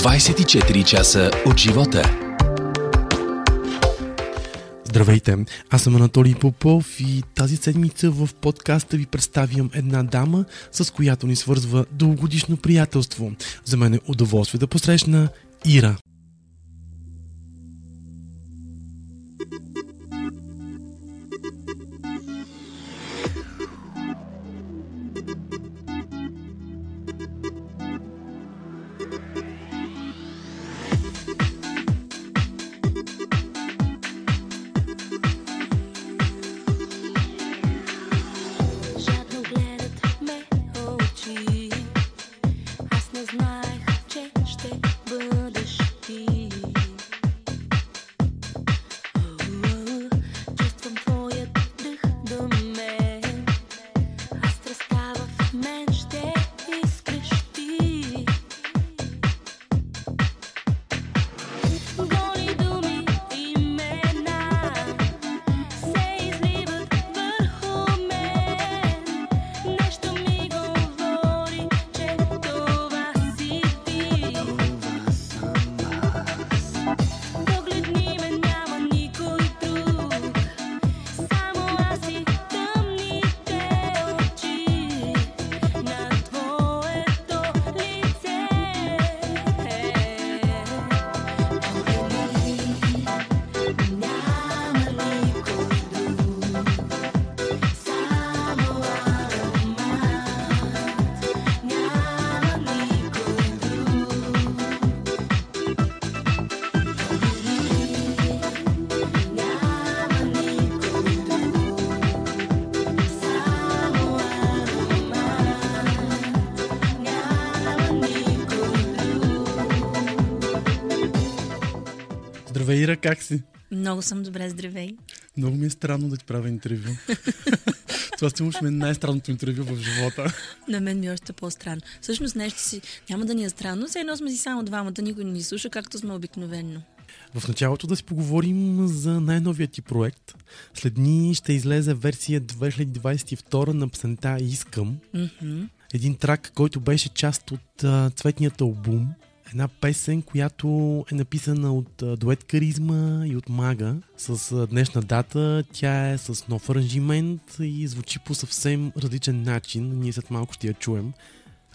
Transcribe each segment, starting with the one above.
24 часа от живота. Здравейте, аз съм Анатолий Попов и тази седмица в подкаста ви представям една дама, с която ни свързва дългогодишно приятелство. За мен е удоволствие да посрещна Ира. Здравей, Ира, как си? Много съм добре, здравей. Много ми е странно да ти правя интервю. Това сте ми е най-странното интервю в живота. На мен ми е още по-странно. Всъщност нещо си няма да ни е странно, все едно сме си само двамата, никой не ни слуша, както сме обикновенно. В началото да си поговорим за най-новия ти проект. След дни ще излезе версия 2022 на песента Искам. Мгм. Един трак, който беше част от а, цветният албум. Една песен, която е написана от дует Каризма и от Мага. С днешна дата тя е с нов аранжимент и звучи по съвсем различен начин. Ние след малко ще я чуем.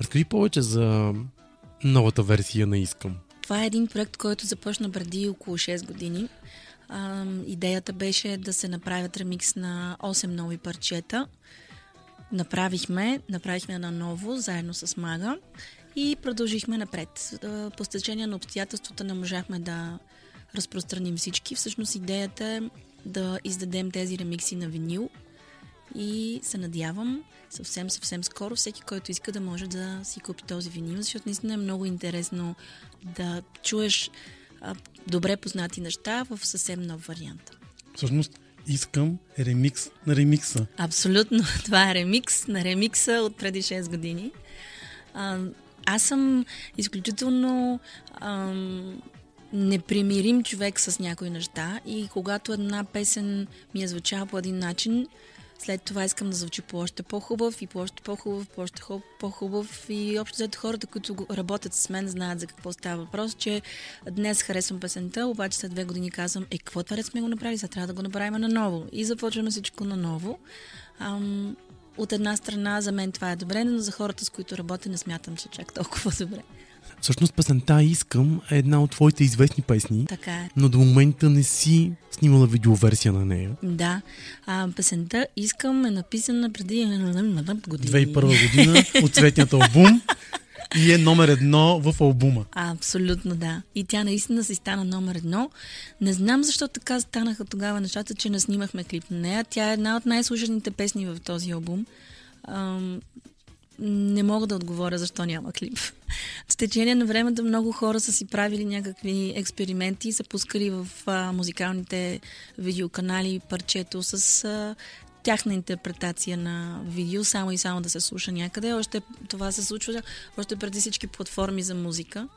Разкажи повече за новата версия на Искам. Това е един проект, който започна преди около 6 години. А, идеята беше да се направят ремикс на 8 нови парчета. Направихме, направихме на ново, заедно с Мага и продължихме напред. По стечение на обстоятелствата не можахме да разпространим всички. Всъщност идеята е да издадем тези ремикси на винил и се надявам съвсем, съвсем скоро всеки, който иска да може да си купи този винил, защото наистина е много интересно да чуеш а, добре познати неща в съвсем нов вариант. Всъщност Искам ремикс на ремикса. Абсолютно. Това е ремикс на ремикса от преди 6 години. А, аз съм изключително ам, непримирим човек с някои неща и когато една песен ми е звучала по един начин, след това искам да звучи по още по-хубав и по още по-хубав, по още хубав, по-хубав и общо взето хората, които работят с мен, знаят за какво става въпрос, че днес харесвам песента, обаче след две години казвам, е, какво това сме го направили, сега трябва да го направим наново. И започваме всичко наново. Ам, от една страна за мен това е добре, но за хората, с които работя, не смятам, че чак толкова добре. Всъщност песента Искам е една от твоите известни песни, Така е. но до момента не си снимала видеоверсия на нея. Да. А, песента Искам е написана преди години. 2001 година от цветният албум и е номер едно в албума. Абсолютно да. И тя наистина си стана номер едно. Не знам защо така станаха тогава нещата, че не снимахме клип на нея. Тя е една от най-слушаните песни в този албум. Ам, не мога да отговоря защо няма клип. С течение на времето много хора са си правили някакви експерименти са пускали в а, музикалните видеоканали парчето с а, тяхна интерпретация на видео, само и само да се слуша някъде. Още това се случва още преди всички платформи за музика.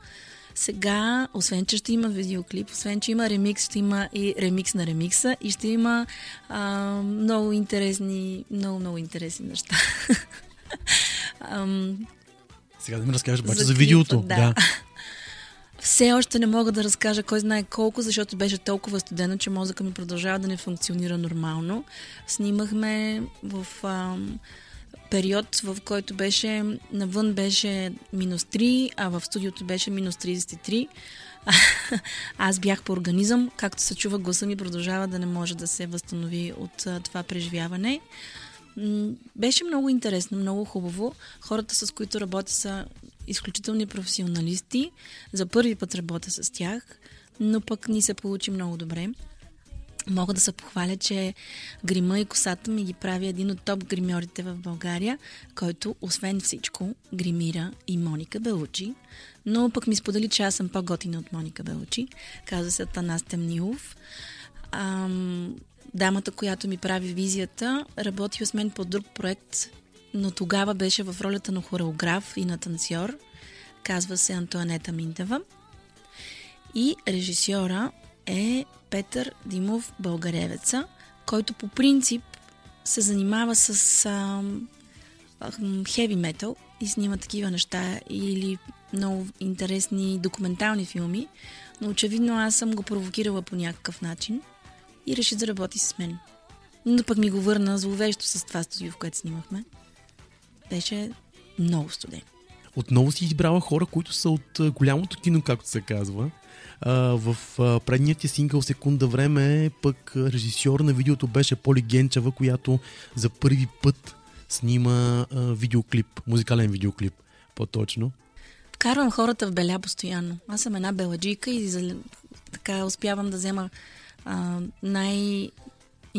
Сега, освен че ще има видеоклип, освен че има ремикс, ще има и ремикс на ремикса и ще има а, много интересни, много, много интересни неща. Ам, Сега да ми разкажеш обаче За за, видеото. да. Все още не мога да разкажа кой знае колко, защото беше толкова студено, че мозъка ми продължава да не функционира нормално. Снимахме в ам, период, в който беше навън беше минус 3, а в студиото беше минус 33. Аз бях по организъм, както се чува, гласа ми продължава да не може да се възстанови от а, това преживяване. Беше много интересно, много хубаво. Хората, с които работя, са изключителни професионалисти. За първи път работя с тях, но пък ни се получи много добре. Мога да се похваля, че грима и косата ми ги прави един от топ гримьорите в България, който, освен всичко, гримира и Моника Белучи. Но пък ми сподели, че аз съм по-готина от Моника Белучи. Казва се Танас Темнилов. Ам, дамата, която ми прави визията, работи с мен по друг проект, но тогава беше в ролята на хореограф и на танцор. Казва се Антуанета Минтева. И режисьора е Петър Димов Българевеца, който по принцип се занимава с хеви метал и снима такива неща или много интересни документални филми, но очевидно аз съм го провокирала по някакъв начин и реши да работи с мен. Но пък ми го върна зловещо с това студио, в което снимахме. Беше много студен. Отново си избрала хора, които са от голямото кино, както се казва. В предният ти сингъл Секунда време, пък режисьор на видеото беше Поли Генчева, която за първи път снима видеоклип, музикален видеоклип, по-точно. Вкарвам хората в беля постоянно. Аз съм една беладжийка и за, така успявам да взема а,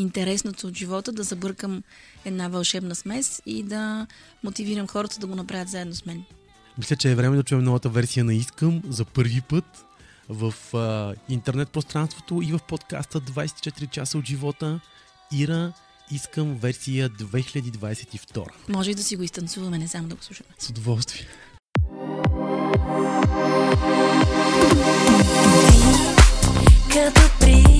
най-интересното от живота, да забъркам една вълшебна смес и да мотивирам хората да го направят заедно с мен. Мисля, че е време да чуем новата версия на Искам за първи път в а, интернет пространството и в подкаста 24 часа от живота. Ира, Искам версия 2022. Може и да си го изтанцуваме, не само да го слушаме. С удоволствие. Като прилив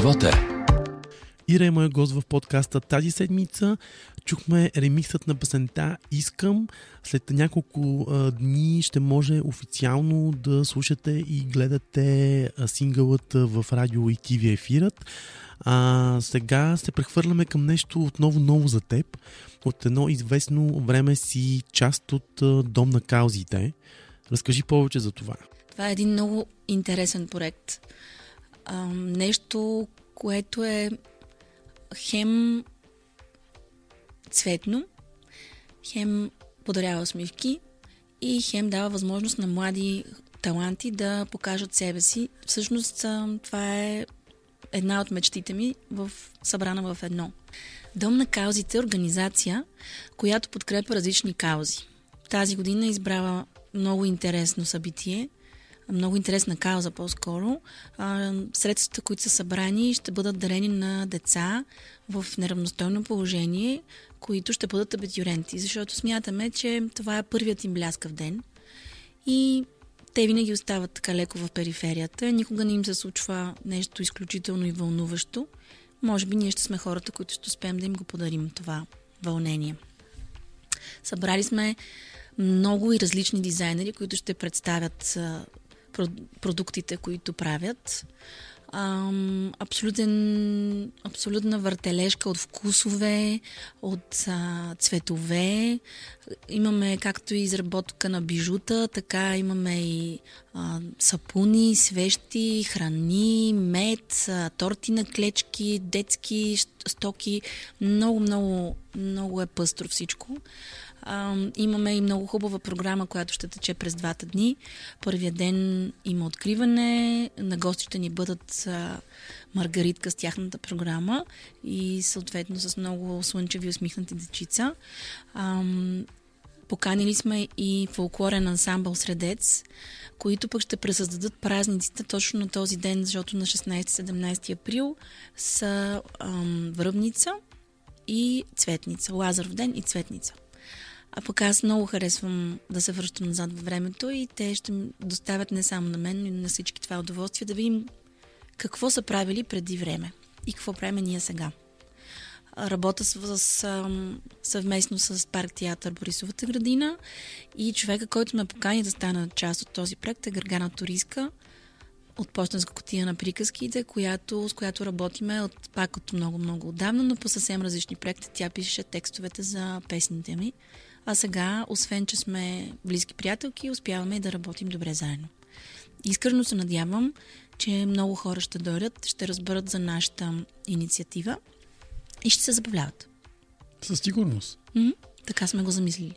часа от живота. Ира е моя гост в подкаста тази седмица. Чухме ремиксът на песента Искам. След няколко а, дни ще може официално да слушате и гледате а, сингълът в радио и ТВ ефирът. А, сега се прехвърляме към нещо отново ново за теб. От едно известно време си част от а, Дом на каузите. Разкажи повече за това. Това е един много интересен проект. Нещо, което е хем цветно, хем подарява усмивки и хем дава възможност на млади таланти да покажат себе си. Всъщност това е една от мечтите ми в, събрана в едно. Дом на каузите е организация, която подкрепя различни каузи. Тази година избрава много интересно събитие – много интересна кауза по-скоро. Средствата, които са събрани, ще бъдат дарени на деца в неравностойно положение, които ще бъдат абитюренти, защото смятаме, че това е първият им бляскав ден и те винаги остават така леко в периферията. Никога не им се случва нещо изключително и вълнуващо. Може би ние ще сме хората, които ще успеем да им го подарим това вълнение. Събрали сме много и различни дизайнери, които ще представят продуктите, които правят. Ам, абсолютен, абсолютна въртележка от вкусове, от а, цветове. Имаме както и изработка на бижута, така имаме и а, сапуни, свещи, храни, мед, а, торти на клечки, детски стоки. Много, много, много е пъстро всичко. Имаме и много хубава програма, която ще тече през двата дни. Първия ден има откриване, на гости ще ни бъдат Маргаритка с тяхната програма и съответно с много слънчеви усмихнати дечица. А, поканили сме и фолклорен ансамбъл Средец, които пък ще пресъздадат празниците точно на този ден, защото на 16-17 април са ам, Връбница и Цветница, Лазаров ден и Цветница. А пък аз много харесвам да се връщам назад във времето и те ще доставят не само на мен, но и на всички това удоволствие да видим какво са правили преди време и какво правим ние сега. Работя с, с, съвместно с парк театър Борисовата градина и човека, който ме покани да стана част от този проект е Гъргана Туриска от почтенска котия на приказките, която, с която работиме от, пак от много-много отдавна, но по съвсем различни проекти. Тя пише текстовете за песните ми. А сега, освен, че сме близки приятелки, успяваме да работим добре заедно. Искрено се надявам, че много хора ще дойдат, ще разберат за нашата инициатива и ще се забавляват. Със сигурност. М-м, така сме го замислили.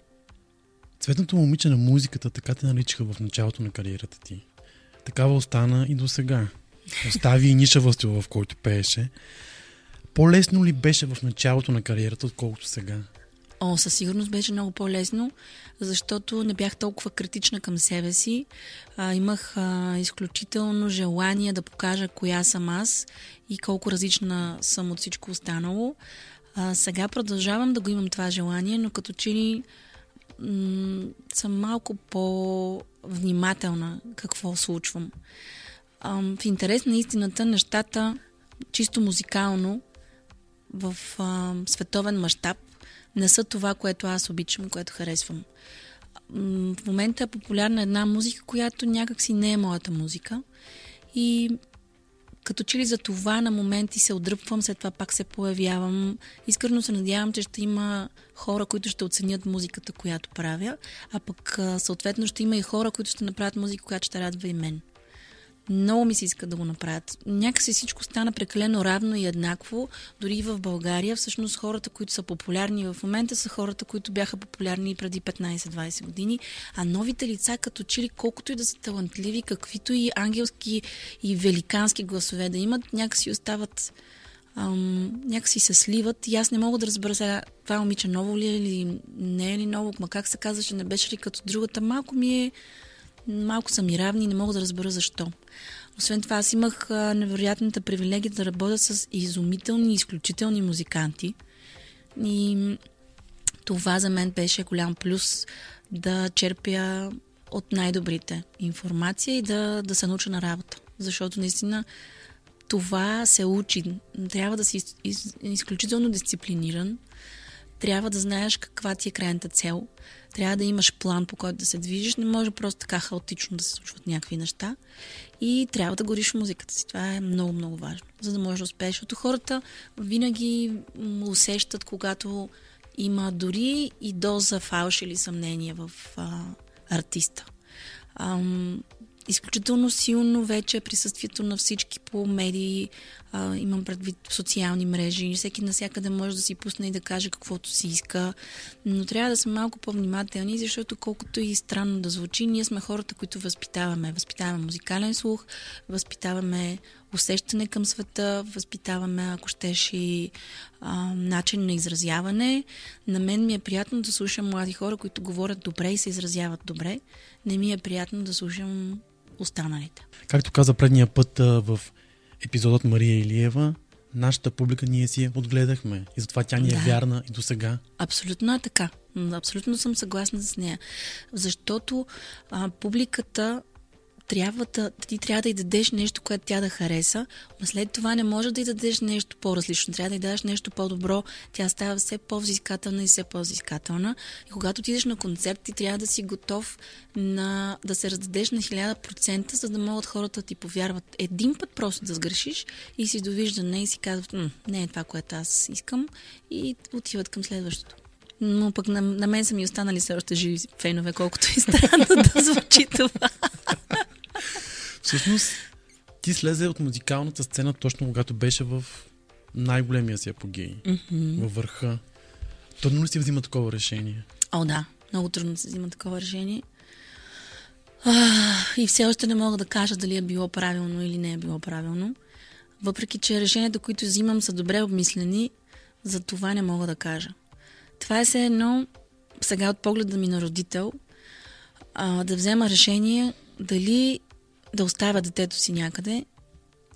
Цветното момиче на музиката така те наричаха в началото на кариерата ти. Такава остана и до сега. Остави и нишава стил, в който пееше. По-лесно ли беше в началото на кариерата, отколкото сега? О, със сигурност беше много по-лесно, защото не бях толкова критична към себе си. А, имах а, изключително желание да покажа коя съм аз и колко различна съм от всичко останало. А, сега продължавам да го имам това желание, но като че ли съм малко по-внимателна какво случвам. А, в интерес на истината, нещата чисто музикално в а, световен мащаб не са това, което аз обичам, което харесвам. В момента е популярна една музика, която някакси не е моята музика. И като че ли за това на моменти се отдръпвам, след това пак се появявам. Искрено се надявам, че ще има хора, които ще оценят музиката, която правя, а пък съответно ще има и хора, които ще направят музика, която ще радва и мен. Много ми се иска да го направят. Някакси всичко стана прекалено равно и еднакво. Дори и в България, всъщност хората, които са популярни в момента, са хората, които бяха популярни преди 15-20 години. А новите лица, като че ли колкото и да са талантливи, каквито и ангелски и великански гласове да имат, някакси остават ам, някакси се сливат и аз не мога да разбера сега това момиче ново ли е или не е ли ново, ма как се казва, че не беше ли като другата. Малко ми е малко са ми равни и не мога да разбера защо. Освен това, аз имах невероятната привилегия да работя с изумителни, изключителни музиканти. И това за мен беше голям плюс да черпя от най-добрите информация и да, да се науча на работа. Защото наистина това се учи. Трябва да си из, из, изключително дисциплиниран. Трябва да знаеш каква ти е крайната цел. Трябва да имаш план по който да се движиш. Не може просто така хаотично да се случват някакви неща. И трябва да гориш музиката си. Това е много, много важно, за да можеш да успееш. Защото хората винаги усещат, когато има дори и доза фалш или съмнение в а, артиста. Ам, изключително силно вече е присъствието на всички по медии, а, имам предвид социални мрежи, всеки насякъде може да си пусне и да каже каквото си иска, но трябва да сме малко по-внимателни, защото колкото и странно да звучи, ние сме хората, които възпитаваме. Възпитаваме музикален слух, възпитаваме усещане към света, възпитаваме, ако щеш и а, начин на изразяване. На мен ми е приятно да слушам млади хора, които говорят добре и се изразяват добре. Не ми е приятно да слушам останалите. Както каза предния път в епизодът Мария Илиева, нашата публика ние си я отгледахме и затова тя ни е Да. вярна и до сега. Абсолютно е така. Абсолютно съм съгласна с нея. Защото а, публиката трябва да, ти трябва да й дадеш нещо, което тя да хареса, но след това не може да й дадеш нещо по-различно. Трябва да й дадеш нещо по-добро. Тя става все по-взискателна и все по-взискателна. И когато отидеш на концерт, ти трябва да си готов на, да се раздадеш на 1000%, за да могат хората да ти повярват. Един път просто да сгрешиш и си довиждане и си казват, «М, не е това, което аз искам и отиват към следващото. Но пък на, на мен са ми останали все още живи фенове, колкото и странно да звучи това. Всъщност, ти слезе от музикалната сцена точно когато беше в най-големия си апогей, Мгм. във върха. Трудно ли си взима такова решение? О, да. Много трудно се взима такова решение. А, и все още не мога да кажа дали е било правилно или не е било правилно. Въпреки, че решенията, които взимам, са добре обмислени, за това не мога да кажа. Това е все едно, сега от погледа ми на родител, а, да взема решение дали да оставя детето си някъде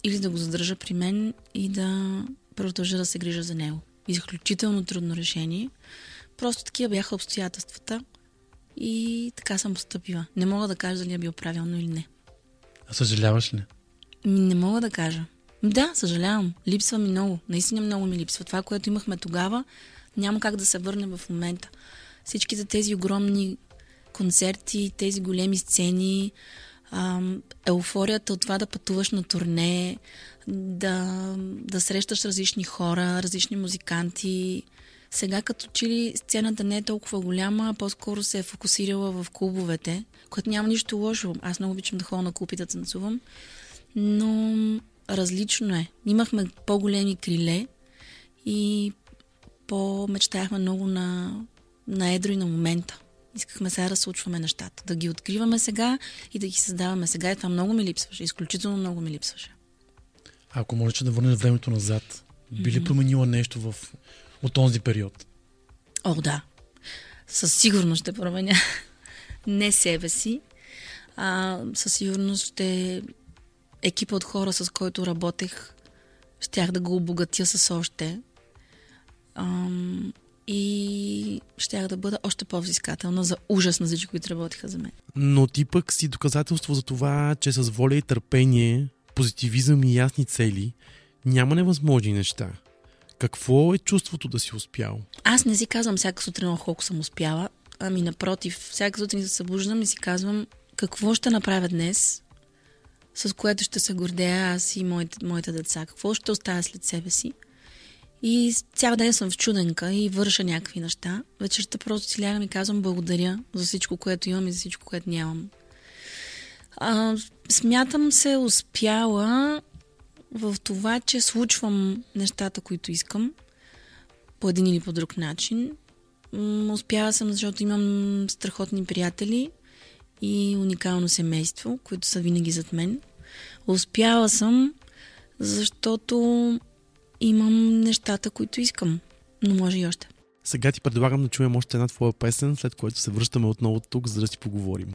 или да го задържа при мен и да продължа да се грижа за него. Изключително трудно решение. Просто такива бяха обстоятелствата и така съм поступила. Не мога да кажа дали е било правилно или не. А съжаляваш ли? Не мога да кажа. Да, съжалявам. Липсва ми много. Наистина много ми липсва. Това, което имахме тогава, няма как да се върне в момента. Всичките тези огромни концерти, тези големи сцени, ам, еуфорията от това да пътуваш на турне, да, да срещаш различни хора, различни музиканти. Сега като че ли сцената не е толкова голяма, а по-скоро се е фокусирала в клубовете, което няма нищо лошо. Аз много обичам да ходя на клуб и да танцувам, но различно е. Имахме по-големи криле и по-мечтаяхме много на, на едро и на момента. Искахме сега да случваме нещата, да ги откриваме сега и да ги създаваме сега. И това много ми липсваше, изключително много ми липсваше. А ако можеш да върнеш времето назад, би ли променила нещо в, от този период? О, да. Със сигурност ще променя не себе си, а със сигурност ще екипа от хора, с който работех, щях да го обогатя с още. Ам, и щях да бъда още по-взискателна за ужас на всички, които работиха за мен. Но ти пък си доказателство за това, че с воля и търпение, позитивизъм и ясни цели няма невъзможни неща. Какво е чувството да си успял? Аз не си казвам всяка сутрин «Ох, колко съм успяла. Ами напротив, всяка сутрин се събуждам и си казвам какво ще направя днес, с което ще се гордея аз и моите, моите деца. Какво ще оставя след себе си. И цял ден съм в чуденка и върша някакви неща. Вечерта просто си лягам и казвам благодаря за всичко, което имам и за всичко, което нямам. А, смятам се успяла в това, че случвам нещата, които искам по един или по друг начин. Успяла съм, защото имам страхотни приятели и уникално семейство, които са винаги зад мен. Успяла съм, защото имам нещата, които искам, но може и още. Сега ти предлагам да чуем още една твоя песен, след което се връщаме отново тук, за да си поговорим.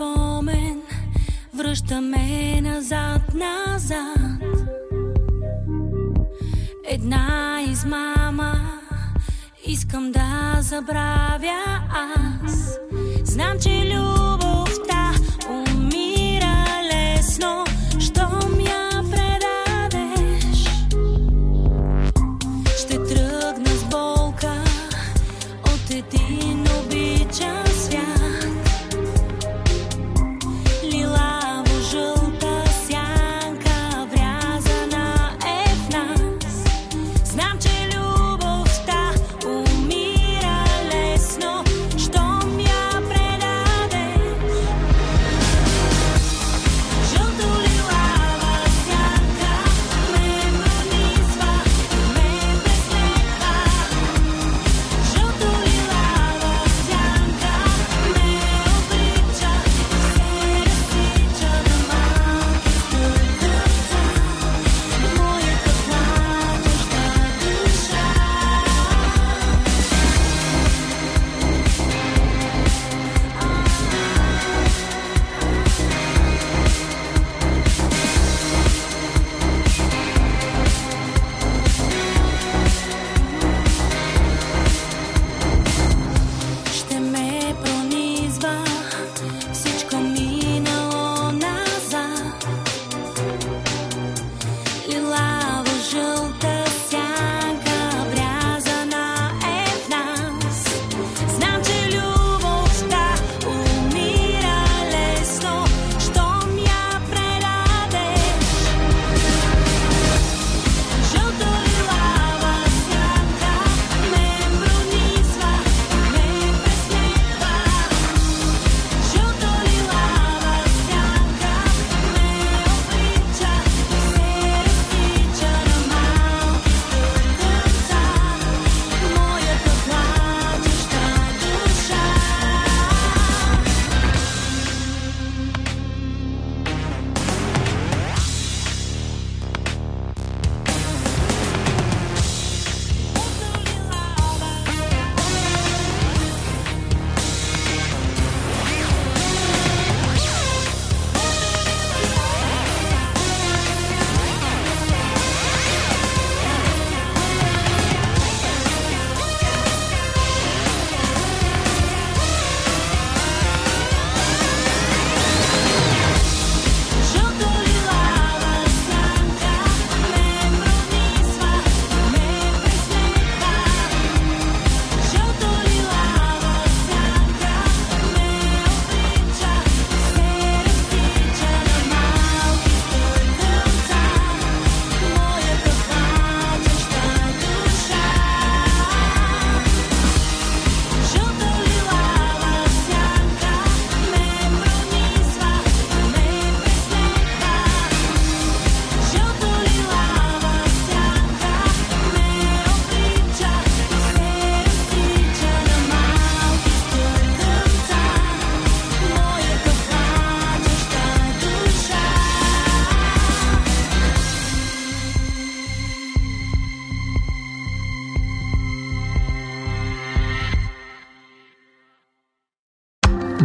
Спомен Връщаме назад, назад. Една измама Искам да забравя аз. Знам, че любовта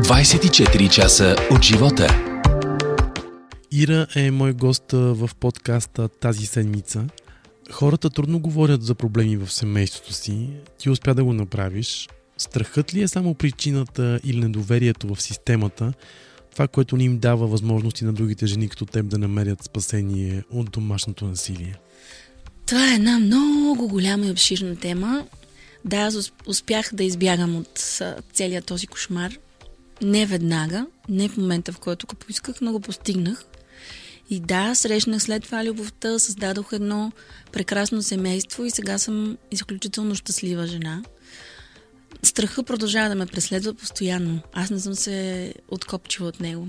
24 часа от живота. Ира е мой гост в подкаста тази седмица. Хората трудно говорят за проблеми в семейството си. Ти успя да го направиш. Страхът ли е само причината или недоверието в системата, това, което ни им дава възможности на другите жени като теб да намерят спасение от домашното насилие? Това е една много голяма и обширна тема. Да, аз ус- успях да избягам от а, целият този кошмар. Не веднага, не в момента, в който го поисках, но го постигнах. И да, срещнах след това любовта, създадох едно прекрасно семейство и сега съм изключително щастлива жена. Страха продължава да ме преследва постоянно. Аз не съм се откопчила от него.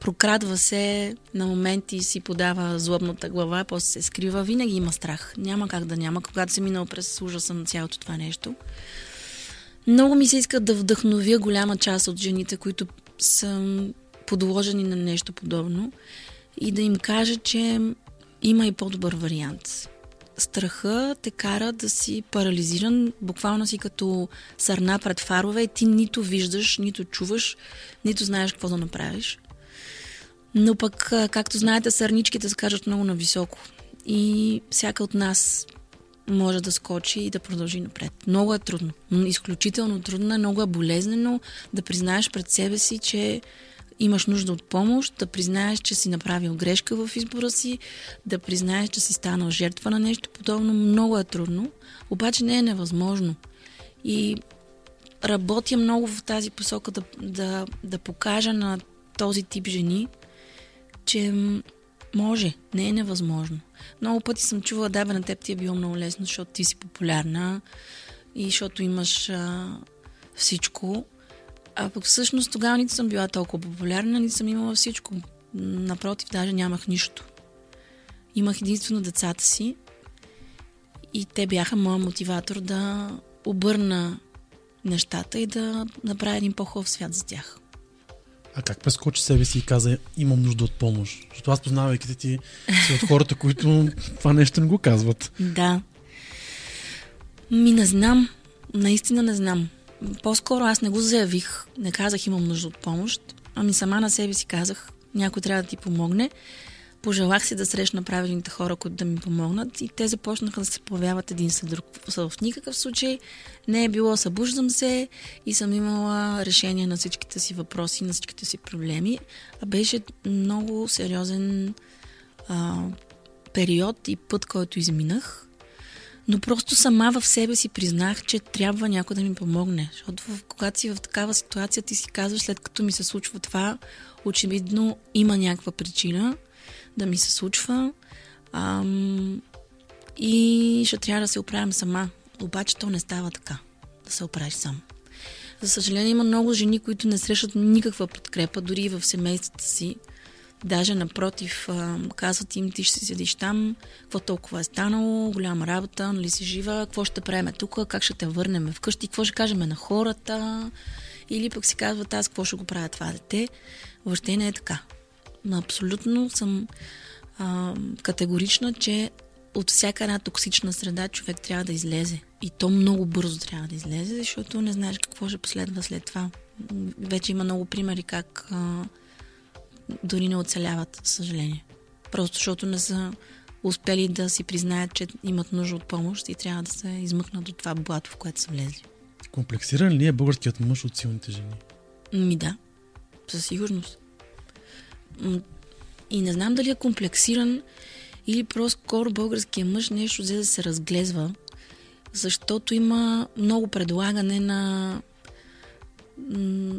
Прокрадва се, на моменти си подава злобната глава, после се скрива. Винаги има страх. Няма как да няма, когато се минал през ужаса на цялото това нещо. Много ми се иска да вдъхновя голяма част от жените, които са подложени на нещо подобно и да им кажа, че има и по-добър вариант. страха те кара да си парализиран, буквално си като сърна пред фарове и ти нито виждаш, нито чуваш, нито знаеш какво да направиш. Но пък, както знаете, сърничките се кажат много нависоко. И всяка от нас може да скочи и да продължи напред. Много е трудно. Изключително трудно е, много е болезнено да признаеш пред себе си, че имаш нужда от помощ, да признаеш, че си направил грешка в избора си, да признаеш, че си станал жертва на нещо подобно. Много е трудно, обаче не е невъзможно. И работя много в тази посока да, да, да покажа на този тип жени, че може, не е невъзможно. Много пъти съм чувала, да, бе, на теб ти е било много лесно, защото ти си популярна и защото имаш а, всичко. А пък всъщност тогава нито съм била толкова популярна, нито съм имала всичко. Напротив, даже нямах нищо. Имах единствено децата си и те бяха моят мотиватор да обърна нещата и да направя един по-хубав свят за тях. А как прескочи себе си и каза, имам нужда от помощ? Защото аз познавайки ти си от хората, които това нещо не го казват. Да. Ми не знам. Наистина не знам. По-скоро аз не го заявих. Не казах имам нужда от помощ. Ами сама на себе си казах, някой трябва да ти помогне. Пожелах си да срещна правилните хора, които да ми помогнат и те започнаха да се появяват един след друг. В никакъв случай не е било събуждам се и съм имала решение на всичките си въпроси, на всичките си проблеми, а беше много сериозен а, период и път, който изминах. Но просто сама в себе си признах, че трябва някой да ми помогне. Защото в, когато си в такава ситуация, ти си казваш, след като ми се случва това, очевидно има някаква причина да ми се случва. Ам, и ще трябва да се оправям сама. Обаче то не става така, да се оправиш сам. За съжаление има много жени, които не срещат никаква подкрепа, дори и в семействата си. Даже напротив, казват им, ти ще седиш там, какво толкова е станало, голяма работа, нали си жива, какво ще правим тук, как ще те върнем вкъщи, какво ще кажем на хората. Или пък си казват, аз какво ще го правя това дете. Въобще не е така. Но абсолютно съм а, категорична, че от всяка една токсична среда човек трябва да излезе. И то много бързо трябва да излезе, защото не знаеш какво ще последва след това. Вече има много примери как а, дори не оцеляват, съжаление. Просто защото не са успели да си признаят, че имат нужда от помощ и трябва да се измъкнат от това блато, в което са влезли. Комплексиран ли е българският мъж от силните жени? Ми да, със сигурност. И не знам дали е комплексиран или по-скоро българския мъж нещо взе да се разглезва, защото има много предлагане на...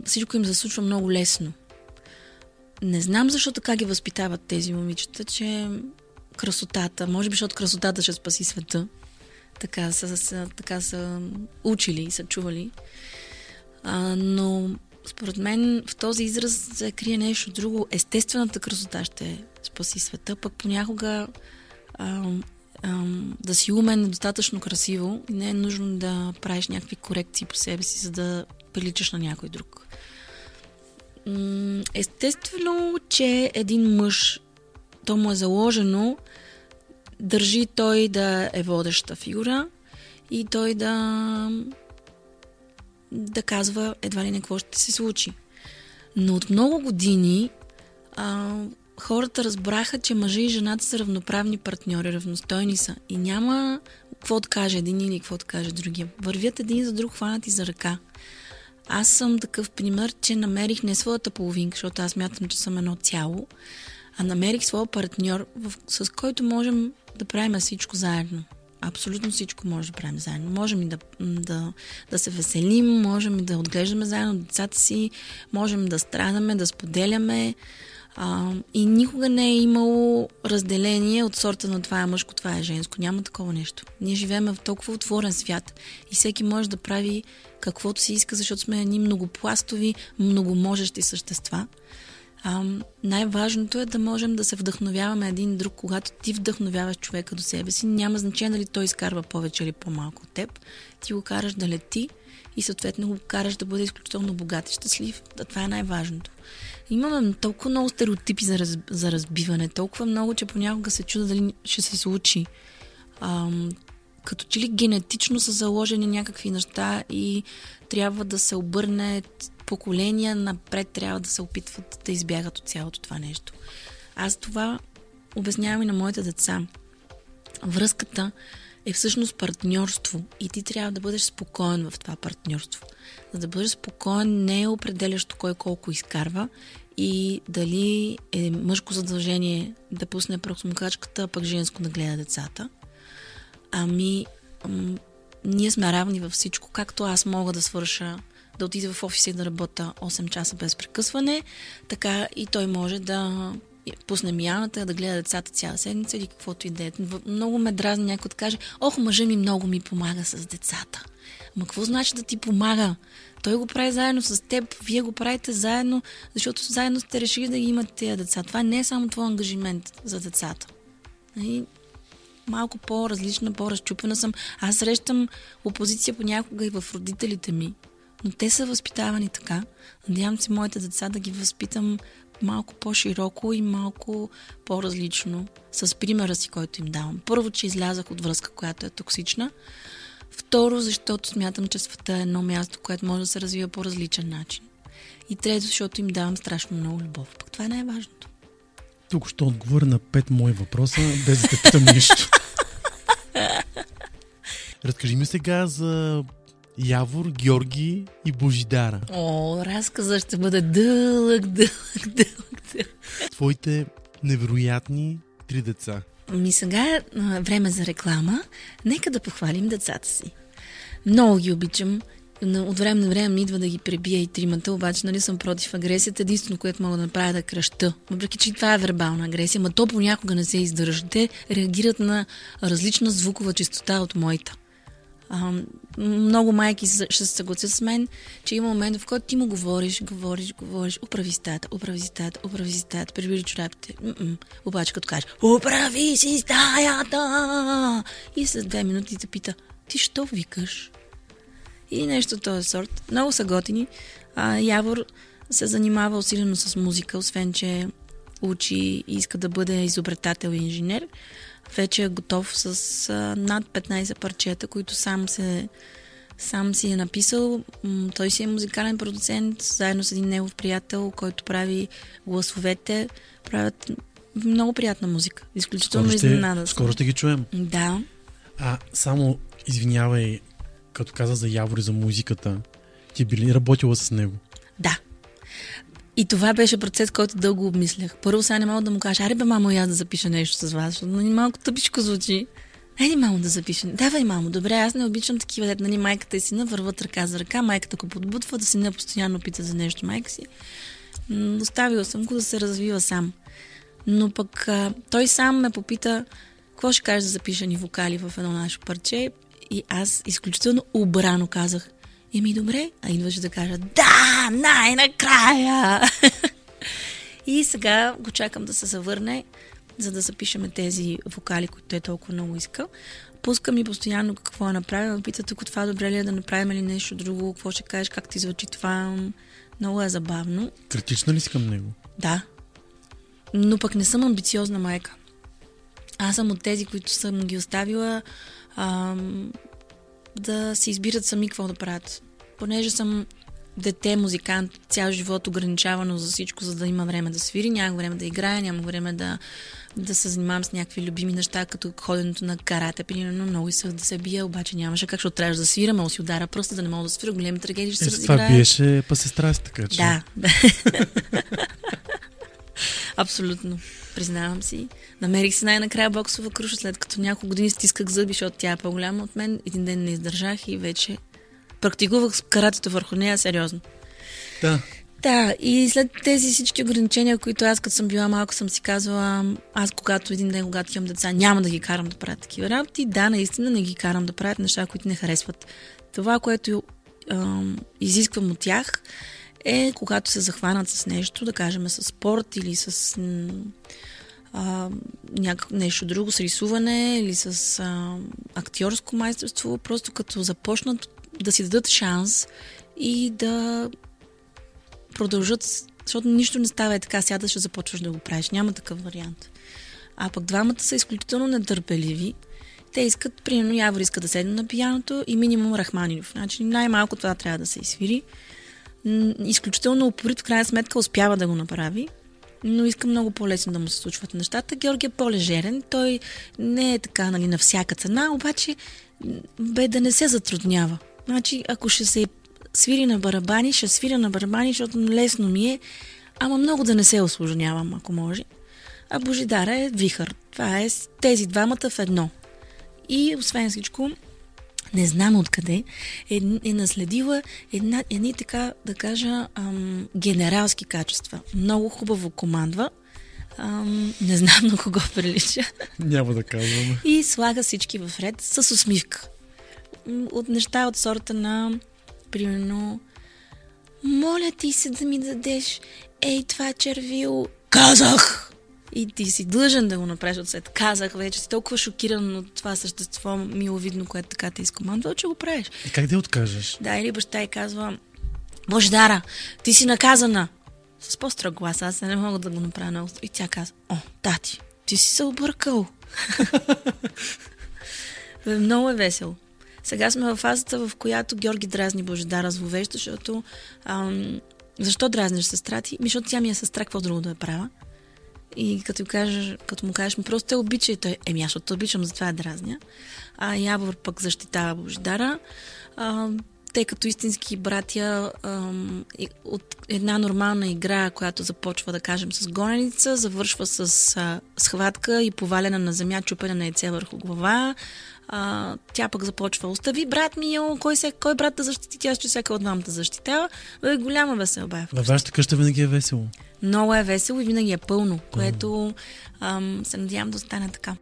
Всичко им се случва много лесно. Не знам защо така ги възпитават тези момичета, че красотата, може би защото красотата ще спаси света. Така са, така са учили и са чували. А, но според мен в този израз се крие нещо друго. Естествената красота ще спаси света, пък понякога а, а, да си умен е достатъчно красиво и не е нужно да правиш някакви корекции по себе си, за да приличаш на някой друг. Естествено, че един мъж, то му е заложено, държи той да е водеща фигура и той да да казва едва ли не какво ще се случи. Но от много години а, хората разбраха, че мъжа и жената са равноправни партньори, равностойни са. И няма какво да каже един или какво да каже другия. Вървят един за друг, хванати за ръка. Аз съм такъв пример, че намерих не своята половинка, защото аз мятам, че съм едно цяло, а намерих своя партньор, с който можем да правим всичко заедно. Абсолютно всичко може да правим заедно. Можем и да, да, да се веселим, можем и да отглеждаме заедно децата си, можем да страдаме, да споделяме. А, и никога не е имало разделение от сорта на това е мъжко, това е женско. Няма такова нещо. Ние живеем в толкова отворен свят и всеки може да прави каквото си иска, защото сме едни многопластови, многоможещи същества. А, най-важното е да можем да се вдъхновяваме един друг. Когато ти вдъхновяваш човека до себе си, няма значение дали той изкарва повече или по-малко от теб. Ти го караш да лети и съответно го караш да бъде изключително богат и щастлив. Това е най-важното. Имаме толкова много стереотипи за, раз, за разбиване, толкова много, че понякога се чуда дали ще се случи ам, като че ли генетично са заложени някакви неща и трябва да се обърне поколения напред, трябва да се опитват да избягат от цялото това нещо. Аз това обяснявам и на моите деца. Връзката е всъщност партньорство и ти трябва да бъдеш спокоен в това партньорство. За да бъдеш спокоен не е определящо кой колко изкарва и дали е мъжко задължение да пусне прахосмокачката, а пък женско да гледа децата. Ами, м- ние сме равни във всичко, както аз мога да свърша, да отида в офиса и да работя 8 часа без прекъсване, така и той може да пусне мияната, да гледа децата цяла седмица или каквото и да е. Много ме дразни някой да каже, ох, мъжа ми много ми помага с децата. Ма какво значи да ти помага? Той го прави заедно с теб, вие го правите заедно, защото заедно сте решили да ги имате тези деца. Това не е само твой ангажимент за децата. Нали? малко по-различна, по-разчупена съм. Аз срещам опозиция понякога и в родителите ми, но те са възпитавани така. Надявам се моите деца да ги възпитам малко по-широко и малко по-различно с примера си, който им давам. Първо, че излязах от връзка, която е токсична. Второ, защото смятам, че света е едно място, което може да се развива по различен начин. И трето, защото им давам страшно много любов. Пък това е най-важното. Тук ще отговоря на пет мои въпроса, без да те питам нищо. Разкажи ми сега за Явор, Георги и Божидара. О, разказа ще бъде дълъг, дълъг, дълъг, дълъг. Твоите невероятни три деца. Ми сега е време за реклама. Нека да похвалим децата си. Много ги обичам. От време на време ми идва да ги пребия и тримата, обаче нали съм против агресията. Единствено, което мога да направя е да кръща. Въпреки, че това е вербална агресия, но то понякога не се издържа. Те реагират на различна звукова частота от моята. А, много майки ще се съгласят с мен, че има момент, в който ти му говориш, говориш, говориш, оправи стаята, оправи си стаята, оправи си стаята, прибери чорапите. Обаче като кажеш, оправи си стаята! И след две минути те пита, ти що викаш? И нещо от този сорт. Много са готини. А, Явор се занимава усилено с музика, освен че учи и иска да бъде изобретател и инженер. Вече е готов с а, над 15 парчета, които сам се сам си е написал. Той си е музикален продуцент, заедно с един негов приятел, който прави гласовете. Правят много приятна музика. Изключително Скоро ще, изненада. скоро ще ги чуем. Да. А, само извинявай, като каза за Явор и за музиката, ти би ли работила с него? Да. И това беше процес, който дълго обмислях. Първо сега не мога да му кажа, аре бе, мамо, я да запиша нещо с вас, защото нали, малко тъпичко звучи. Айде, мамо, да запиша. Давай, мамо, добре, аз не обичам такива, дет, нали, майката и сина върват ръка за ръка, майката го подбутва, да сина постоянно пита за нещо майка си. Оставила съм го да се развива сам. Но пък а, той сам ме попита, какво ще кажеш да запиша ни вокали в едно наше парче? И аз изключително обрано казах, еми добре, а идваше да кажа, да, най-накрая! и сега го чакам да се завърне, за да запишеме тези вокали, които той толкова много иска. Пуска ми постоянно какво е направил. Ме пита тук това добре ли е да направим ли нещо друго, какво ще кажеш, как ти звучи това. Много е забавно. Критична ли си към него? Да. Но пък не съм амбициозна майка. Аз съм от тези, които съм ги оставила ам, да се избират сами какво да правят. Понеже съм дете, музикант, цял живот ограничавано за всичко, за да има време да свири, няма време да играя, няма време да, да се занимавам с някакви любими неща, като ходенето на карате, примерно много исках да се бия, обаче нямаше как, защото трябваше да свира, мога си удара пръста, да не мога да свира, големи трагедии ще се с това разиграят. биеше па сестра си, така че. Да. Абсолютно. Признавам си. Намерих си най-накрая боксова круша, след като няколко години стисках зъби, защото тя е по-голяма от мен. Един ден не издържах и вече практикувах каратето върху нея сериозно. да. Да, и след тези всички ограничения, които аз като съм била малко, съм си казвала, аз когато един ден, когато имам деца, няма да ги карам да правят такива работи. Да, наистина не ги карам да правят неща, които не харесват. Това, което ам, изисквам от тях, е когато се захванат с нещо, да кажем с спорт или с а, някак, нещо друго, с рисуване или с а, актьорско майсторство, просто като започнат да си дадат шанс и да продължат, защото нищо не става е така, сядаш и започваш да го правиш. Няма такъв вариант. А пък двамата са изключително нетърпеливи Те искат, примерно, Явор иска да седне на пияното и минимум Рахманинов. Значи най-малко това трябва да се изсвири. Изключително упорит, в крайна сметка успява да го направи, но иска много по-лесно да му се случват нещата. Георги е по-лежерен, той не е така нали, на всяка цена, обаче бе да не се затруднява. Значи, ако ще се свири на барабани, ще свиря на барабани, защото лесно ми е, ама много да не се осложнявам, ако може. А Божидара е вихър. Това е тези двамата в едно. И освен всичко, не знам откъде, е, е наследила една, едни така, да кажа, ам, генералски качества. Много хубаво командва. Ам, не знам на кого прилича. Няма да казваме. И слага всички в ред с усмивка. От неща от сорта на, примерно, моля ти се да ми дадеш ей това червило. Казах! И ти си длъжен да го направиш от след. Казах вече, си толкова шокиран от това същество миловидно, което така те изкомандва, че го правиш. И как да откажеш? Да, или баща и казва, Бождара, ти си наказана. С по-строг глас, аз не мога да го направя много. И тя казва, о, тати, ти си се объркал. Много е весело. Сега сме в фазата, в която Георги дразни Божидара зловеща, защото... Ам, защо дразниш сестра ти? Ми, защото тя ми е сестра, какво друго да я правя? И като, кажеш, като му кажеш, ми просто те обича и той, еми аз те обичам, затова я дразня. А Явор пък защитава Божидара. А, те като истински братя ам, от една нормална игра, която започва, да кажем, с гоненица, завършва с а, схватка и поваляне на земя, чупене на яйце върху глава. А, тя пък започва, остави брат ми, о, кой, се, кой брат да защити, тя ще всяка от двамата защитава. Бе, голяма веселба е. Във вашата къща винаги е весело. Много е весело и винаги е пълно, което ам, се надявам да остане така.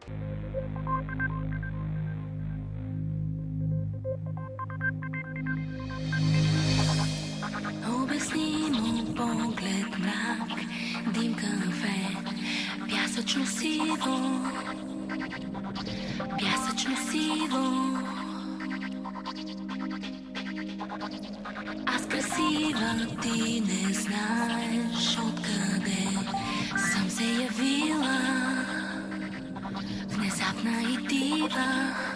Обяснимо поглед мрак, димка на фен, пясъчно сиво, пясъчно сиво. Аз красива, ти не знаеш откъде съм се явила, внезапна и дива.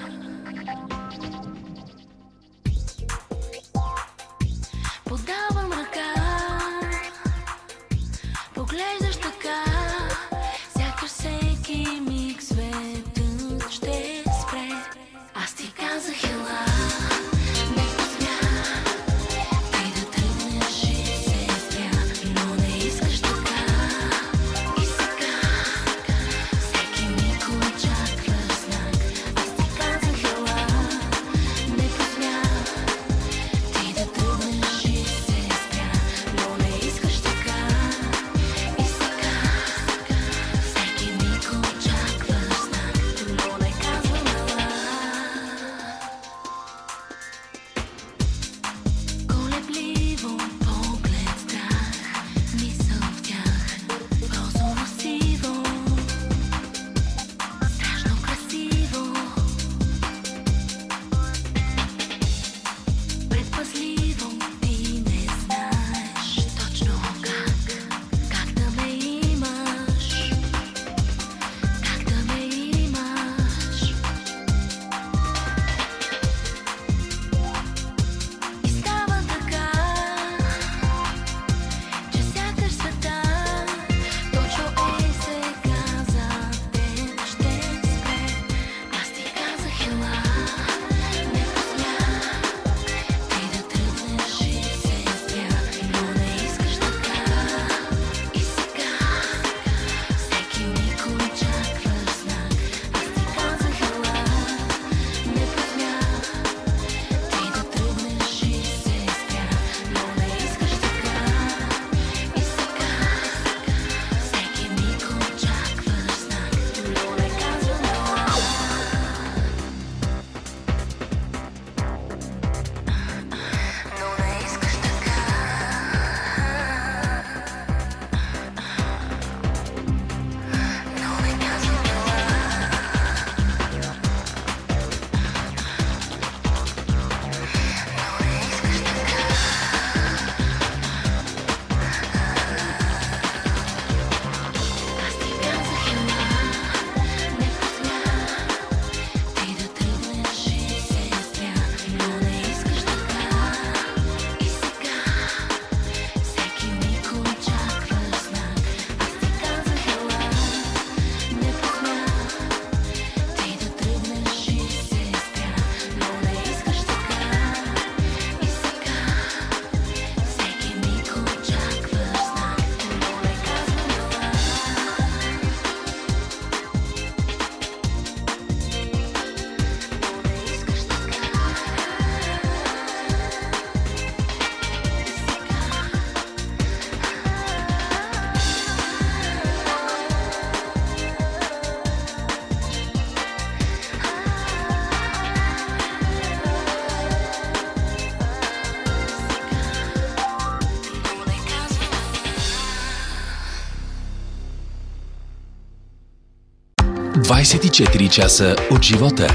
24 часа от живота.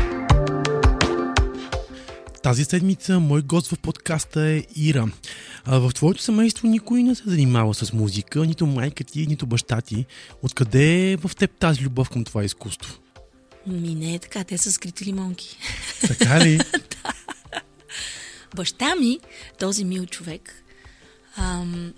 Тази седмица мой гост в подкаста е Ира. А в твоето семейство никой не се занимава с музика, нито майка ти, нито баща ти. Откъде е в теб тази любов към това изкуство? Ми не е така, те са скрити лимонки. Така ли? Баща ми, този мил човек, ам,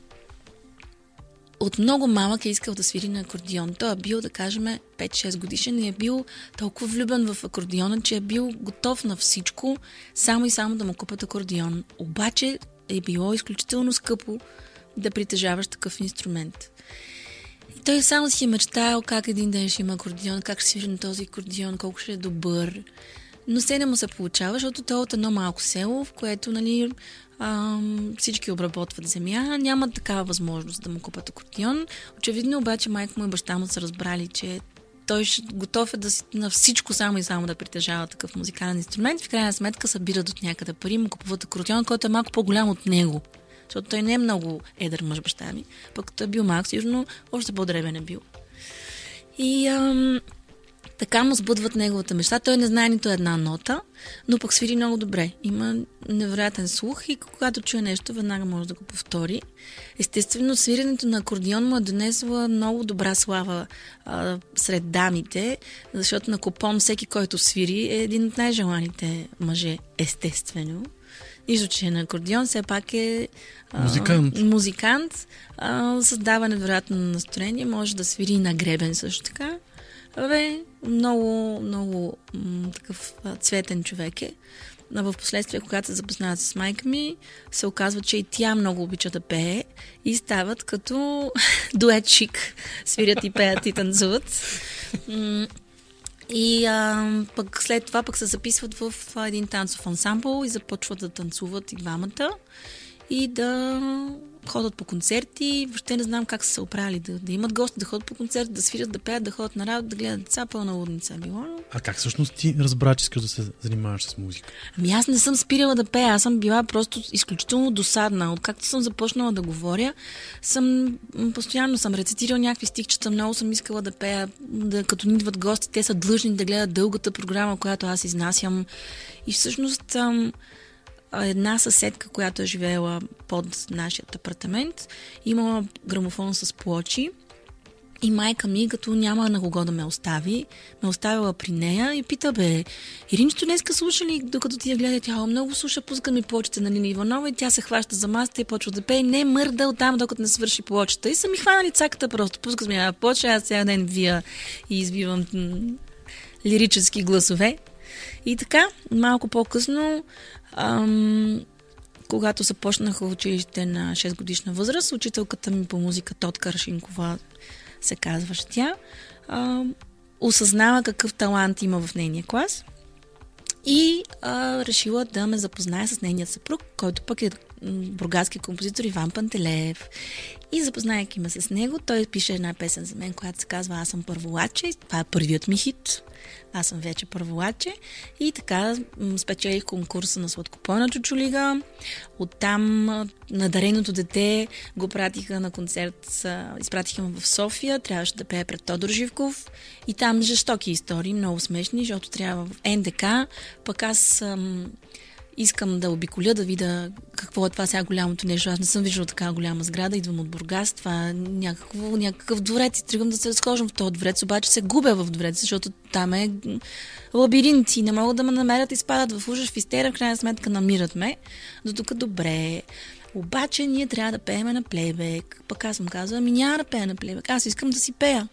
от много малък е искал да свири на акордион. Той е бил, да кажем, 5-6 годишен и е бил толкова влюбен в акордиона, че е бил готов на всичко, само и само да му купат акордион. Обаче е било изключително скъпо да притежаваш такъв инструмент. И той само си е мечтаял как един ден ще има акордион, как ще свири на този акордион, колко ще е добър. Но се не му се получава, защото той е от едно малко село, в което нали, ам, всички обработват земя, нямат такава възможност да му купат акордион. Очевидно обаче майка му и баща му са разбрали, че той готов е да си, на всичко само и само да притежава такъв музикален инструмент. В крайна сметка събират от някъде пари, му купуват акордион, който е малко по-голям от него. Защото той не е много едър мъж баща ми, пък като е бил малък, сигурно още по-дребен е бил. И ам, така му сбъдват неговата мечта. Той не знае нито една нота, но пък свири много добре. Има невероятен слух и когато чуе нещо, веднага може да го повтори. Естествено, свиренето на акордион му е донесла много добра слава а, сред дамите, защото на купон всеки, който свири, е един от най-желаните мъже, естествено. Нищо, че е на акордион, все пак е а, Музикант. музикант а, създава невероятно настроение, може да свири и на гребен също така. Абе, много, много м- такъв цветен човек е. А в последствие, когато се запознават с майка ми, се оказва, че и тя много обича да пее и стават като дует шик. Свирят и пеят и танцуват. И а, пък след това пък се записват в един танцов ансамбъл и започват да танцуват и двамата и да ходят по концерти. Въобще не знам как са се оправили да, да имат гости, да ходят по концерти, да свирят, да пеят, да ходят на работа, да гледат деца, пълна лудница било. но- А как всъщност ти разбра, че искаш да се занимаваш с музика? Ами аз не съм спирала да пея, аз съм била просто изключително досадна. Откакто съм започнала да говоря, съм постоянно съм рецитирала някакви стихчета, много съм искала да пея, да, като ни идват гости, те са длъжни да гледат дългата програма, която аз изнасям. И всъщност ам, една съседка, която е живеела под нашия апартамент, имала грамофон с плочи. И майка ми, като няма на кого да ме остави, ме оставила при нея и пита, бе, Иринчето днеска слуша ли, докато ти я гледа, тя «О, много слуша, пуска ми плочите на Нина Иванова и тя се хваща за масата и почва да пее, не мърда оттам, докато не свърши плочета. И са ми хванали цаката просто, пуска ми една плоча, аз цял ден вия и извивам м, лирически гласове. И така, малко по-късно, ам, когато започнах училище на 6 годишна възраст, учителката ми по музика Тот Каршинкова се казваше тя, а, осъзнава какъв талант има в нейния клас и а, решила да ме запознае с нейния съпруг, който пък е бургаски композитор Иван Пантелеев. И запознайки ме с него, той пише една песен за мен, която се казва Аз съм първолаче. Това е първият ми хит. Аз съм вече първолаче. И така спечелих конкурса на сладкопойна чучулига. Оттам а, надареното дете го пратиха на концерт, изпратиха ме в София, трябваше да пее пред Тодор Живков. И там жестоки истории, много смешни, защото трябва в НДК. Пък аз ам, искам да обиколя, да видя какво е това сега голямото нещо. Аз не съм виждала така голяма сграда, идвам от Бургас, това е някакво, някакъв дворец и тръгвам да се разхождам в този дворец, обаче се губя в дворец, защото там е лабиринт и не могат да ме намерят и спадат в ужас, в истера, в крайна сметка намират ме. До тук добре. Обаче ние трябва да пееме на плейбек. Пък аз съм казала, ами няма да пея на плейбек, аз искам да си пея.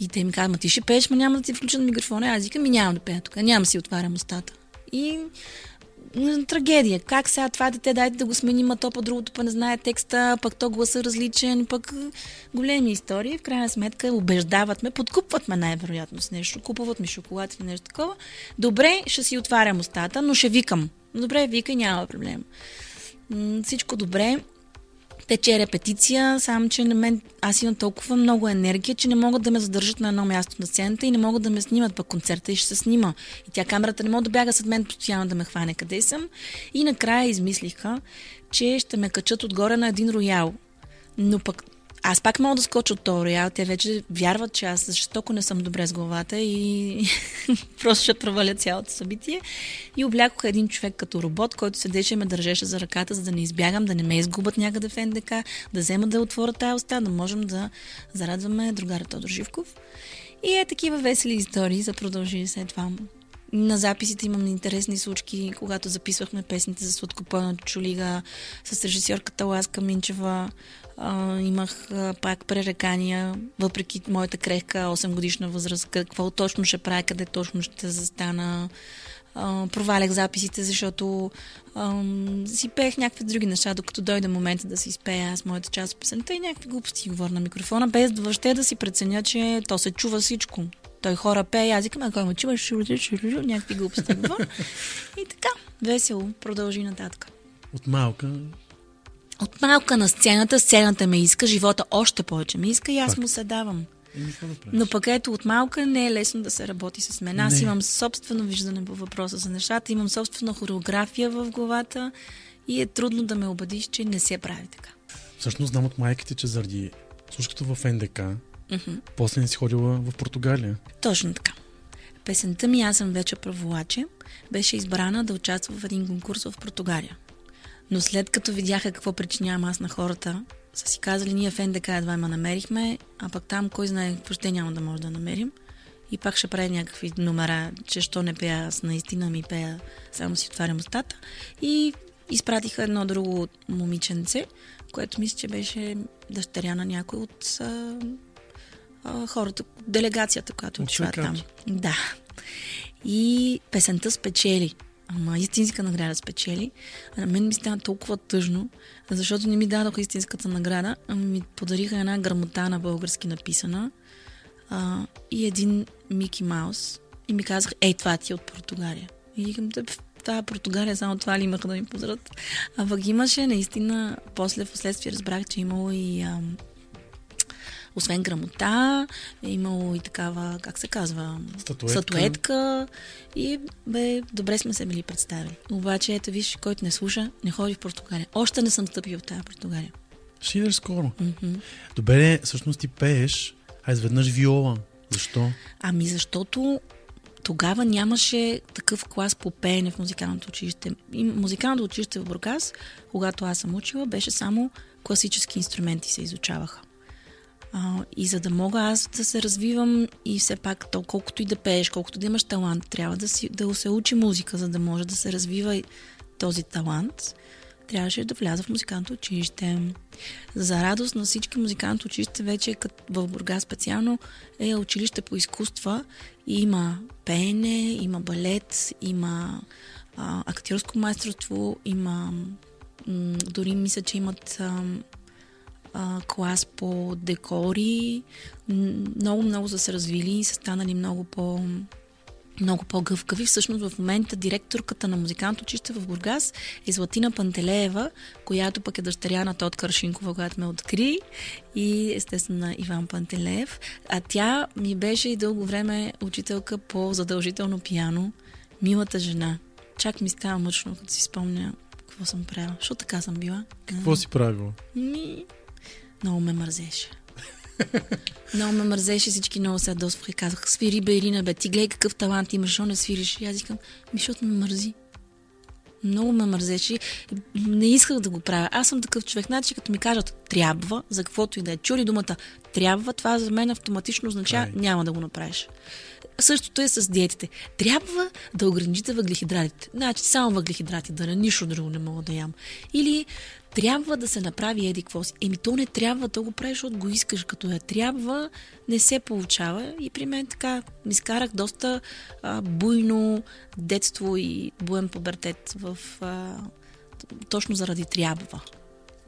И те ми казват, ти ще пееш, ма няма да ти включа на микрофона. Аз викам, ми нямам да пея тук, няма да си отварям устата. И трагедия. Как сега това дете, дайте да го сменим, а то по другото па не знае текста, пък то гласа различен, пък големи истории. В крайна сметка убеждават ме, подкупват ме най-вероятно с нещо, купуват ми шоколад или нещо такова. Добре, ще си отварям устата, но ще викам. Добре, викай, няма проблем. Всичко добре тече репетиция, само че на мен аз имам толкова много енергия, че не могат да ме задържат на едно място на сцената и не могат да ме снимат пък концерта и ще се снима. И тя камерата не може да бяга след мен постоянно да ме хване къде съм. И накрая измислиха, че ще ме качат отгоре на един роял. Но пък аз пак мога да скоча от този роял. Те вече вярват, че аз жестоко не съм добре с главата и просто ще проваля цялото събитие. И облякоха един човек като робот, който седеше и ме държеше за ръката, за да не избягам, да не ме изгубят някъде в НДК, да взема да отворя тая уста, да можем да зарадваме другара Тодор Живков. И е такива весели истории за продължи след това. На записите имам интересни случки, когато записвахме песните за Сладкопойна Чулига с режисьорката Ласка Минчева. А, имах а, пак пререкания, въпреки моята крехка 8 годишна възраст, какво точно ще правя, къде точно ще застана. А, провалях записите, защото а, си пеех някакви други неща, докато дойде момента да си изпея аз моята част от песента и някакви глупости говоря на микрофона, без въобще да си преценя, че то се чува всичко. Той хора пее, аз викам, ако ме чуваш, някакви глупости говоря. И така, весело, продължи нататък. От малка От малка на сцената, сцената ме иска, живота още повече ме иска и аз му се давам. Но пък ето от малка не е лесно да се работи с мен. Аз Не. имам собствено виждане по въпроса за нещата, имам собствена хореография в главата и е трудно да ме убедиш, че не се прави така. Всъщност знам от майките, че заради слушката в НДК, после не си ходила в Португалия. Точно така. Песента ми Аз съм вече праволаче беше избрана да участва в един конкурс в Португалия. Но след като видяха какво причинявам аз на хората, са си казали, ние в НДК едва ма намерихме, а пък там кой знае, въобще няма да може да намерим. И пак ще прави някакви номера, че що не пея аз наистина ми пея, само си отварям устата. И изпратиха едно друго момиченце, което мисля, че беше дъщеря на някой от а, а, хората, делегацията, която От отишла там. Да. И песента спечели. Ама истинска награда спечели. А на мен ми стана толкова тъжно, защото не ми дадоха истинската награда, а ми подариха една грамота на български написана а, и един Мики Маус. И ми казах, ей, това ти е от Португалия. И викам, «Тъп, в тази Португалия само това ли имаха да ми подарят? А пък имаше наистина, после в последствие разбрах, че е имало и ам, освен грамота, е имало и такава, как се казва, Статуетка. статуетка и бе, добре сме се били представили. Обаче, ето виж, който не слуша, не ходи в Португалия. Още не съм стъпил в тази Португалия. Ще идеш скоро. Мгм. Добре, всъщност ти пееш, а изведнъж виола. Защо? Ами защото тогава нямаше такъв клас по пеене в музикалното училище. И музикалното училище в Бургас, когато аз съм учила, беше само класически инструменти се изучаваха. А, и за да мога аз да се развивам и все пак, то, колкото и да пееш, колкото да имаш талант, трябва да, си, да се учи музика, за да може да се развива този талант. Трябваше да вляза в музикалното училище. За радост на всички музикалното училище, вече като в Бургас специално, е училище по изкуства има пеене, има балет, има а, актьорско майсторство, има м, дори мисля, че имат а, а, клас по декори. М, Много, много са се развили и са станали много по много по-гъвкави. Всъщност в момента директорката на музикалното училище в Бургас е Златина Пантелеева, която пък е дъщеря на Тот Каршинкова, която ме откри и естествено на Иван Пантелеев. А тя ми беше и дълго време учителка по задължително пияно. Милата жена. Чак ми става мъчно, като си спомня какво съм правила. Защо така съм била? Какво си правила? Ми, много ме мързеше. много ме мързеше, всички много се ядосваха и казаха, свири бе, Ирина, бе, ти гледай какъв талант имаш, защо не свириш? И аз викам, ми, защото ме мързи. Много ме мързеше. Не исках да го правя. Аз съм такъв човек. Значи, като ми кажат трябва, за каквото и да е, чули думата трябва, това за мен автоматично означава Край. няма да го направиш. Същото е с диетите. Трябва да ограничите въглехидратите. Значи само въглехидрати да не, нищо друго не мога да ям. Или трябва да се направи еди какво си. Еми то не трябва, то го правиш, защото го искаш. Като я трябва, не се получава. И при мен така ми скарах доста а, буйно детство и буен пубертет в а, точно заради трябва.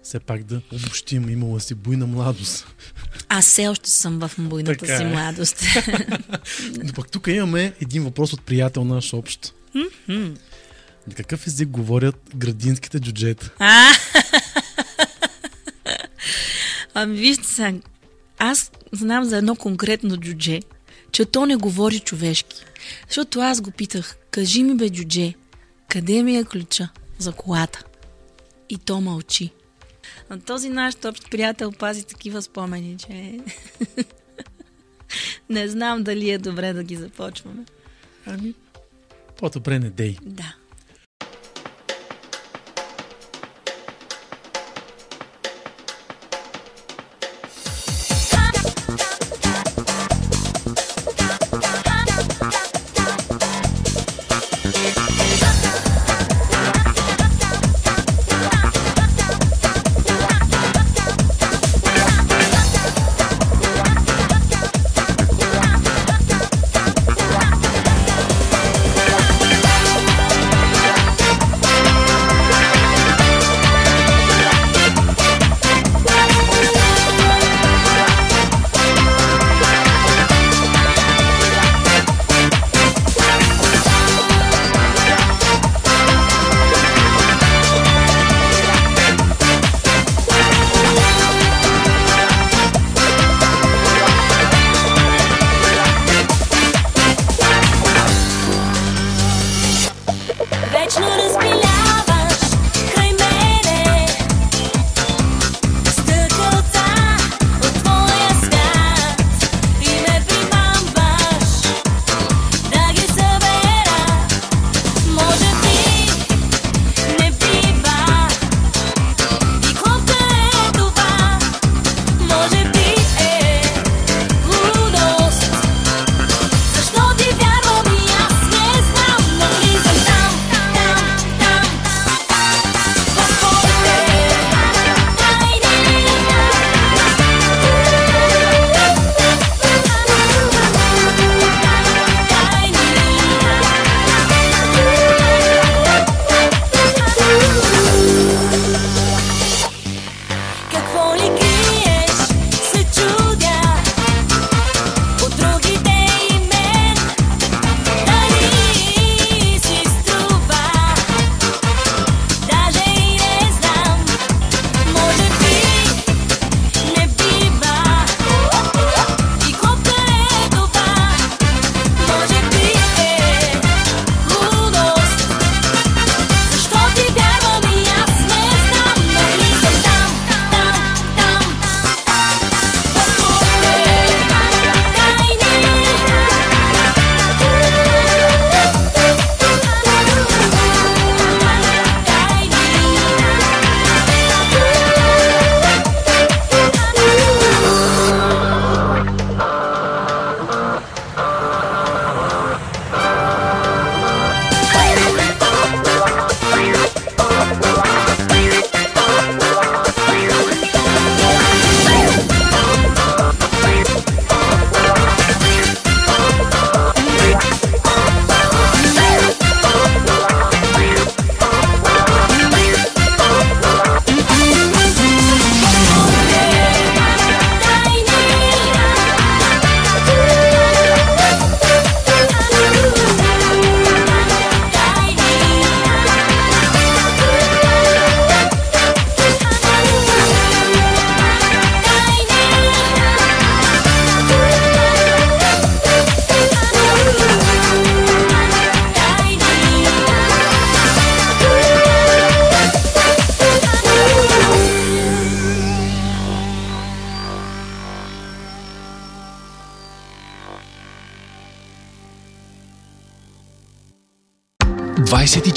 Все пак да обобщим, имала си буйна младост. Аз все още съм в буйната Така си е. младост. Но пък тук имаме един въпрос от приятел наш общ. На какъв език говорят градинските джуджета? А! Ами вижте сега, аз знам за едно конкретно джудже, че то не говори човешки. Защото аз го питах, кажи ми бе джудже, къде ми е ключа за колата? И то мълчи. Но този наш общ приятел пази такива спомени, че не знам дали е добре да ги започваме. Ами, по-добре не дей. Да.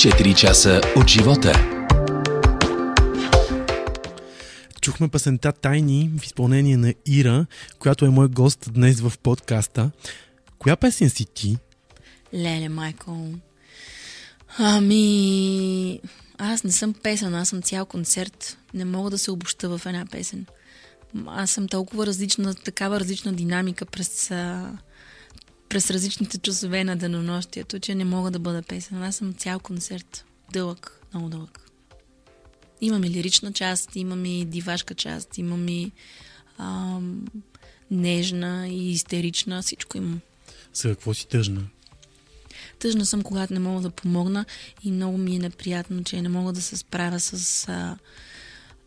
24 часа от живота. Чухме песента Тайни в изпълнение на Ира, която е мой гост днес в подкаста. Коя песен си ти? Леле, майко. Ами... Аз не съм песен, аз съм цял концерт. Не мога да се обоща в една песен. Аз съм толкова различна, такава различна динамика през, през различните часове на денонощието, че не мога да бъда песен. Аз съм цял концерт. Дълъг, много дълъг. Имам и лирична част, имам и дивашка част, имам и ам, нежна и истерична, всичко имам. За какво си тъжна? Тъжна съм, когато не мога да помогна и много ми е неприятно, че не мога да се справя с а,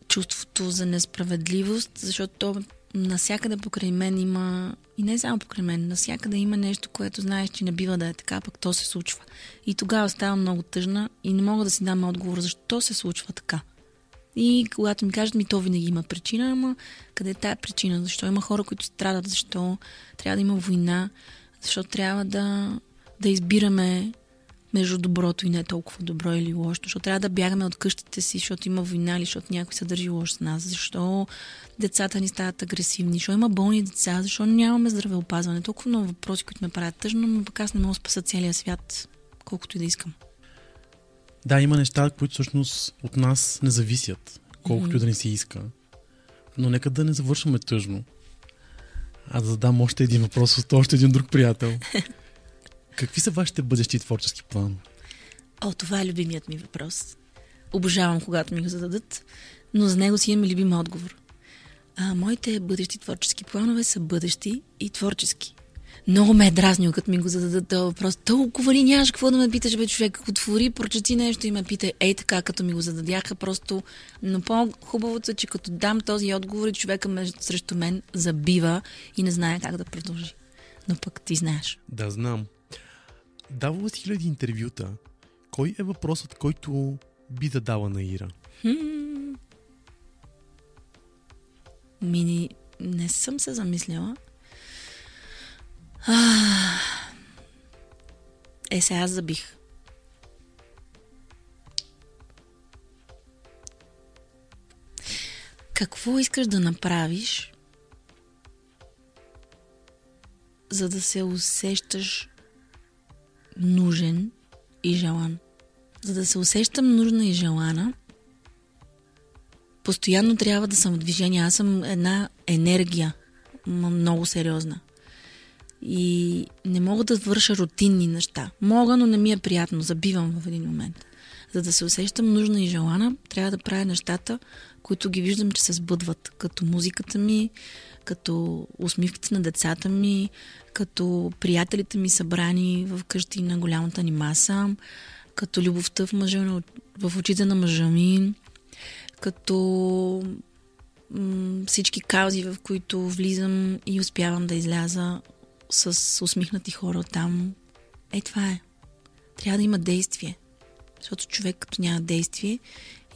чувството за несправедливост, защото то насякъде покрай мен има, и не само покрай мен, насякъде има нещо, което знаеш, че не бива да е така, пък то се случва. И тогава ставам много тъжна и не мога да си дам отговор защо се случва така. И когато ми кажат ми, то винаги има причина, ама къде е тая причина? Защо има хора, които страдат? Защо трябва да има война? Защо трябва да, да избираме между доброто и не толкова добро или лошо? Защо трябва да бягаме от къщите си, защото има война или защото някой се държи лошо с нас? Защо децата ни стават агресивни? Защо има болни деца? Защо нямаме здравеопазване? Толкова много въпроси, които ме правят тъжно, но пък аз не мога да спаса целия свят, колкото и да искам. Да, има неща, които всъщност от нас не зависят, колкото и да ни се иска. Но нека да не завършваме тъжно. А да задам още един въпрос от още един друг приятел. Какви са вашите бъдещи творчески планове? О, това е любимият ми въпрос. Обожавам, когато ми го зададат, но за него си имам любим отговор. А, моите бъдещи творчески планове са бъдещи и творчески. Много ме е дразнил, като ми го зададат този въпрос. Толкова ли нямаш какво да ме питаш, бе, човек? Отвори, прочети нещо и ме питай. Ей така, като ми го зададяха, просто... Но по-хубавото е, че като дам този отговор, човека ме, срещу мен забива и не знае как да продължи. Но пък ти знаеш. Да, знам. Давала си хиляди интервюта. Кой е въпросът, който би задала на Ира? Мини, не съм се замисляла. А, е, сега аз забих. Какво искаш да направиш, за да се усещаш нужен и желан? За да се усещам нужна и желана, постоянно трябва да съм в движение. Аз съм една енергия, много сериозна. И не мога да върша рутинни неща. Мога, но не ми е приятно. Забивам в един момент. За да се усещам нужна и желана, трябва да правя нещата, които ги виждам, че се сбъдват. Като музиката ми, като усмивките на децата ми, като приятелите ми събрани в къщи на голямата ни маса, като любовта в, мъжа, в очите на мъжа ми, като всички каузи, в които влизам и успявам да изляза с усмихнати хора там. Е, това е. Трябва да има действие. Защото човек като няма действие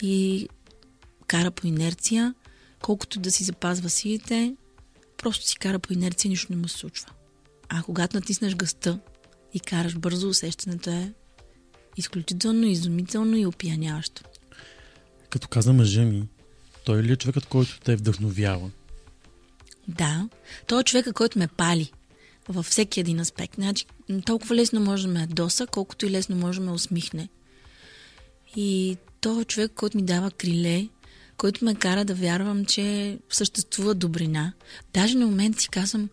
и кара по инерция, колкото да си запазва силите, просто си кара по инерция, нищо не му се случва. А когато натиснеш гъста и караш бързо, усещането е изключително изумително и опияняващо. Като каза мъжа ми, той ли е човекът, който те вдъхновява? Да, той е човека, който ме пали във всеки един аспект. Значи, толкова лесно може да ме доса, колкото и лесно може да ме усмихне. И той е човек, който ми дава криле, който ме кара да вярвам, че съществува добрина. Даже на момент си казвам,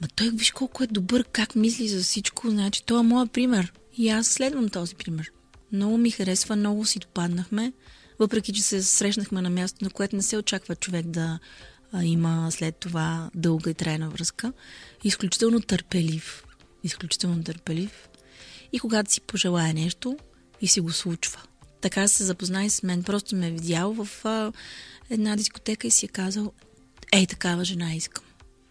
ма той виж колко е добър, как мисли за всичко, значи той е моят пример. И аз следвам този пример. Много ми харесва, много си допаднахме, въпреки че се срещнахме на място, на което не се очаква човек да а, има след това дълга и трайна връзка. Изключително търпелив. Изключително търпелив. И когато си пожелая нещо, и си го случва. Така се запозна и с мен. Просто ме е видял в а, една дискотека и си е казал, ей, такава жена искам.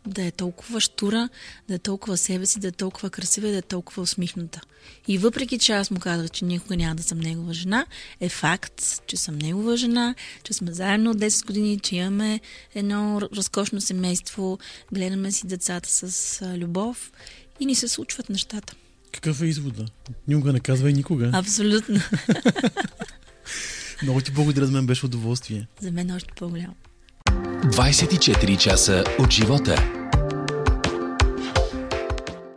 Да е толкова штура, да е толкова себе си, да е толкова красива и да е толкова усмихната. И въпреки, че аз му казах, че никога няма да съм негова жена, е факт, че съм негова жена, че сме заедно от 10 години, че имаме едно разкошно семейство, гледаме си децата с любов и ни се случват нещата. Какъв е извода? Никога не казвай никога. Абсолютно. Много ти благодаря, за мен беше удоволствие. За мен още по-голямо. 24 часа от живота.